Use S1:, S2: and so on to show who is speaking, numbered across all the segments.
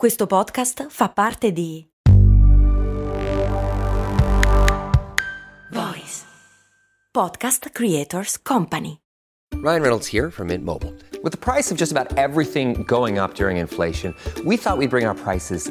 S1: Questo podcast fa parte di Voice Podcast Creators Company.
S2: Ryan Reynolds here from Mint Mobile. With the price of just about everything going up during inflation, we thought we'd bring our prices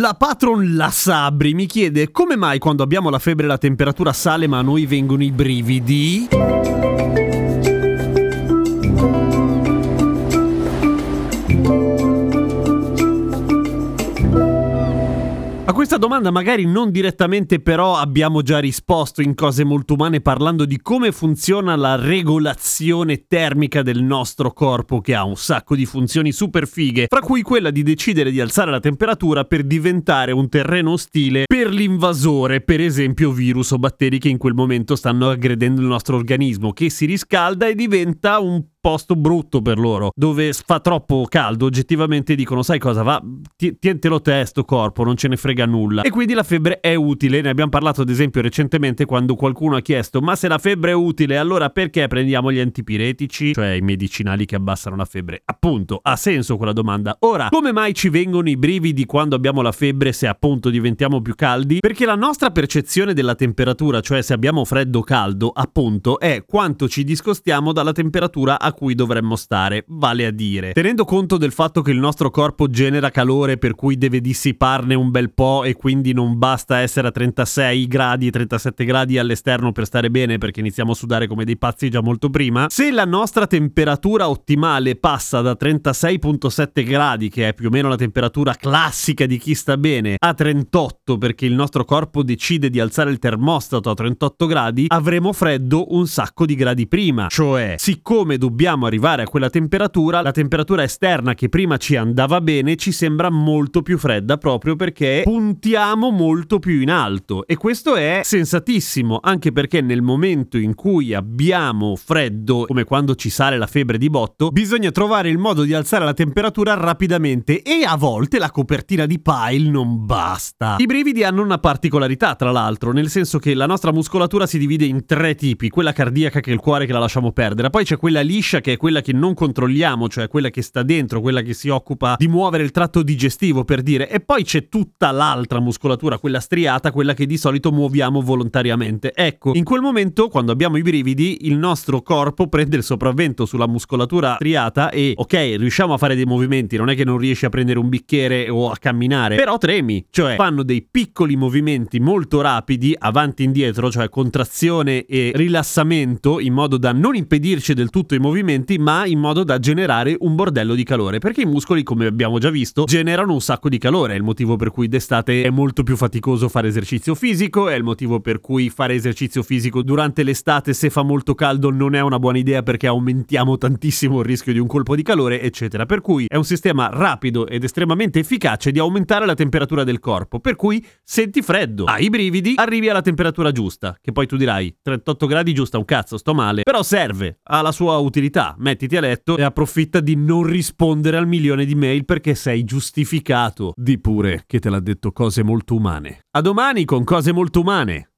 S3: La patron La Sabri mi chiede come mai quando abbiamo la febbre la temperatura sale ma a noi vengono i brividi? Questa domanda magari non direttamente però abbiamo già risposto in cose molto umane parlando di come funziona la regolazione termica del nostro corpo che ha un sacco di funzioni super fighe, fra cui quella di decidere di alzare la temperatura per diventare un terreno ostile per l'invasore, per esempio virus o batteri che in quel momento stanno aggredendo il nostro organismo, che si riscalda e diventa un posto brutto per loro, dove fa troppo caldo, oggettivamente dicono sai cosa va, Ti- tientelo te sto corpo, non ce ne frega nulla. E quindi la febbre è utile, ne abbiamo parlato ad esempio recentemente quando qualcuno ha chiesto ma se la febbre è utile allora perché prendiamo gli antipiretici, cioè i medicinali che abbassano la febbre? Appunto, ha senso quella domanda. Ora, come mai ci vengono i brividi quando abbiamo la febbre se appunto diventiamo più caldi? Perché la nostra percezione della temperatura, cioè se abbiamo freddo o caldo, appunto, è quanto ci discostiamo dalla temperatura a cui dovremmo stare, vale a dire. Tenendo conto del fatto che il nostro corpo genera calore per cui deve dissiparne un bel po' e quindi non basta essere a 36 gradi e 37 gradi all'esterno per stare bene perché iniziamo a sudare come dei pazzi già molto prima, se la nostra temperatura ottimale passa da 36.7 gradi, che è più o meno la temperatura classica di chi sta bene, a 38 perché il nostro corpo decide di alzare il termostato a 38 gradi, avremo freddo un sacco di gradi prima. Cioè, siccome dobbiamo arrivare a quella temperatura, la temperatura esterna che prima ci andava bene ci sembra molto più fredda proprio perché puntiamo molto più in alto. E questo è sensatissimo, anche perché nel momento in cui abbiamo freddo, come quando ci sale la febbre di botto, bisogna trovare il modo di alzare la temperatura rapidamente e a volte la copertina di pile non basta. I brividi hanno una particolarità, tra l'altro, nel senso che la nostra muscolatura si divide in tre tipi, quella cardiaca che è il cuore che la lasciamo perdere, poi c'è quella liscia che è quella che non controlliamo, cioè quella che sta dentro, quella che si occupa di muovere il tratto digestivo per dire, e poi c'è tutta l'altra muscolatura, quella striata, quella che di solito muoviamo volontariamente. Ecco, in quel momento, quando abbiamo i brividi, il nostro corpo prende il sopravvento sulla muscolatura striata e, ok, riusciamo a fare dei movimenti, non è che non riesci a prendere un bicchiere o a camminare, però tremi, cioè fanno dei piccoli movimenti molto rapidi, avanti e indietro, cioè contrazione e rilassamento, in modo da non impedirci del tutto i movimenti, ma in modo da generare un bordello di calore, perché i muscoli, come abbiamo già visto, generano un sacco di calore, è il motivo per cui d'estate è molto più faticoso fare esercizio fisico, è il motivo per cui fare esercizio fisico durante l'estate se fa molto caldo non è una buona idea perché aumentiamo tantissimo il rischio di un colpo di calore, eccetera. Per cui è un sistema rapido ed estremamente efficace di aumentare la temperatura del corpo, per cui senti freddo, hai i brividi, arrivi alla temperatura giusta, che poi tu dirai 38 gradi giusta un cazzo, sto male, però serve, ha la sua utilità, mettiti a letto e approfitta di non rispondere al milione di mail perché sei giustificato. Di pure che te l'ha detto cose molto umane. A domani con cose molto umane.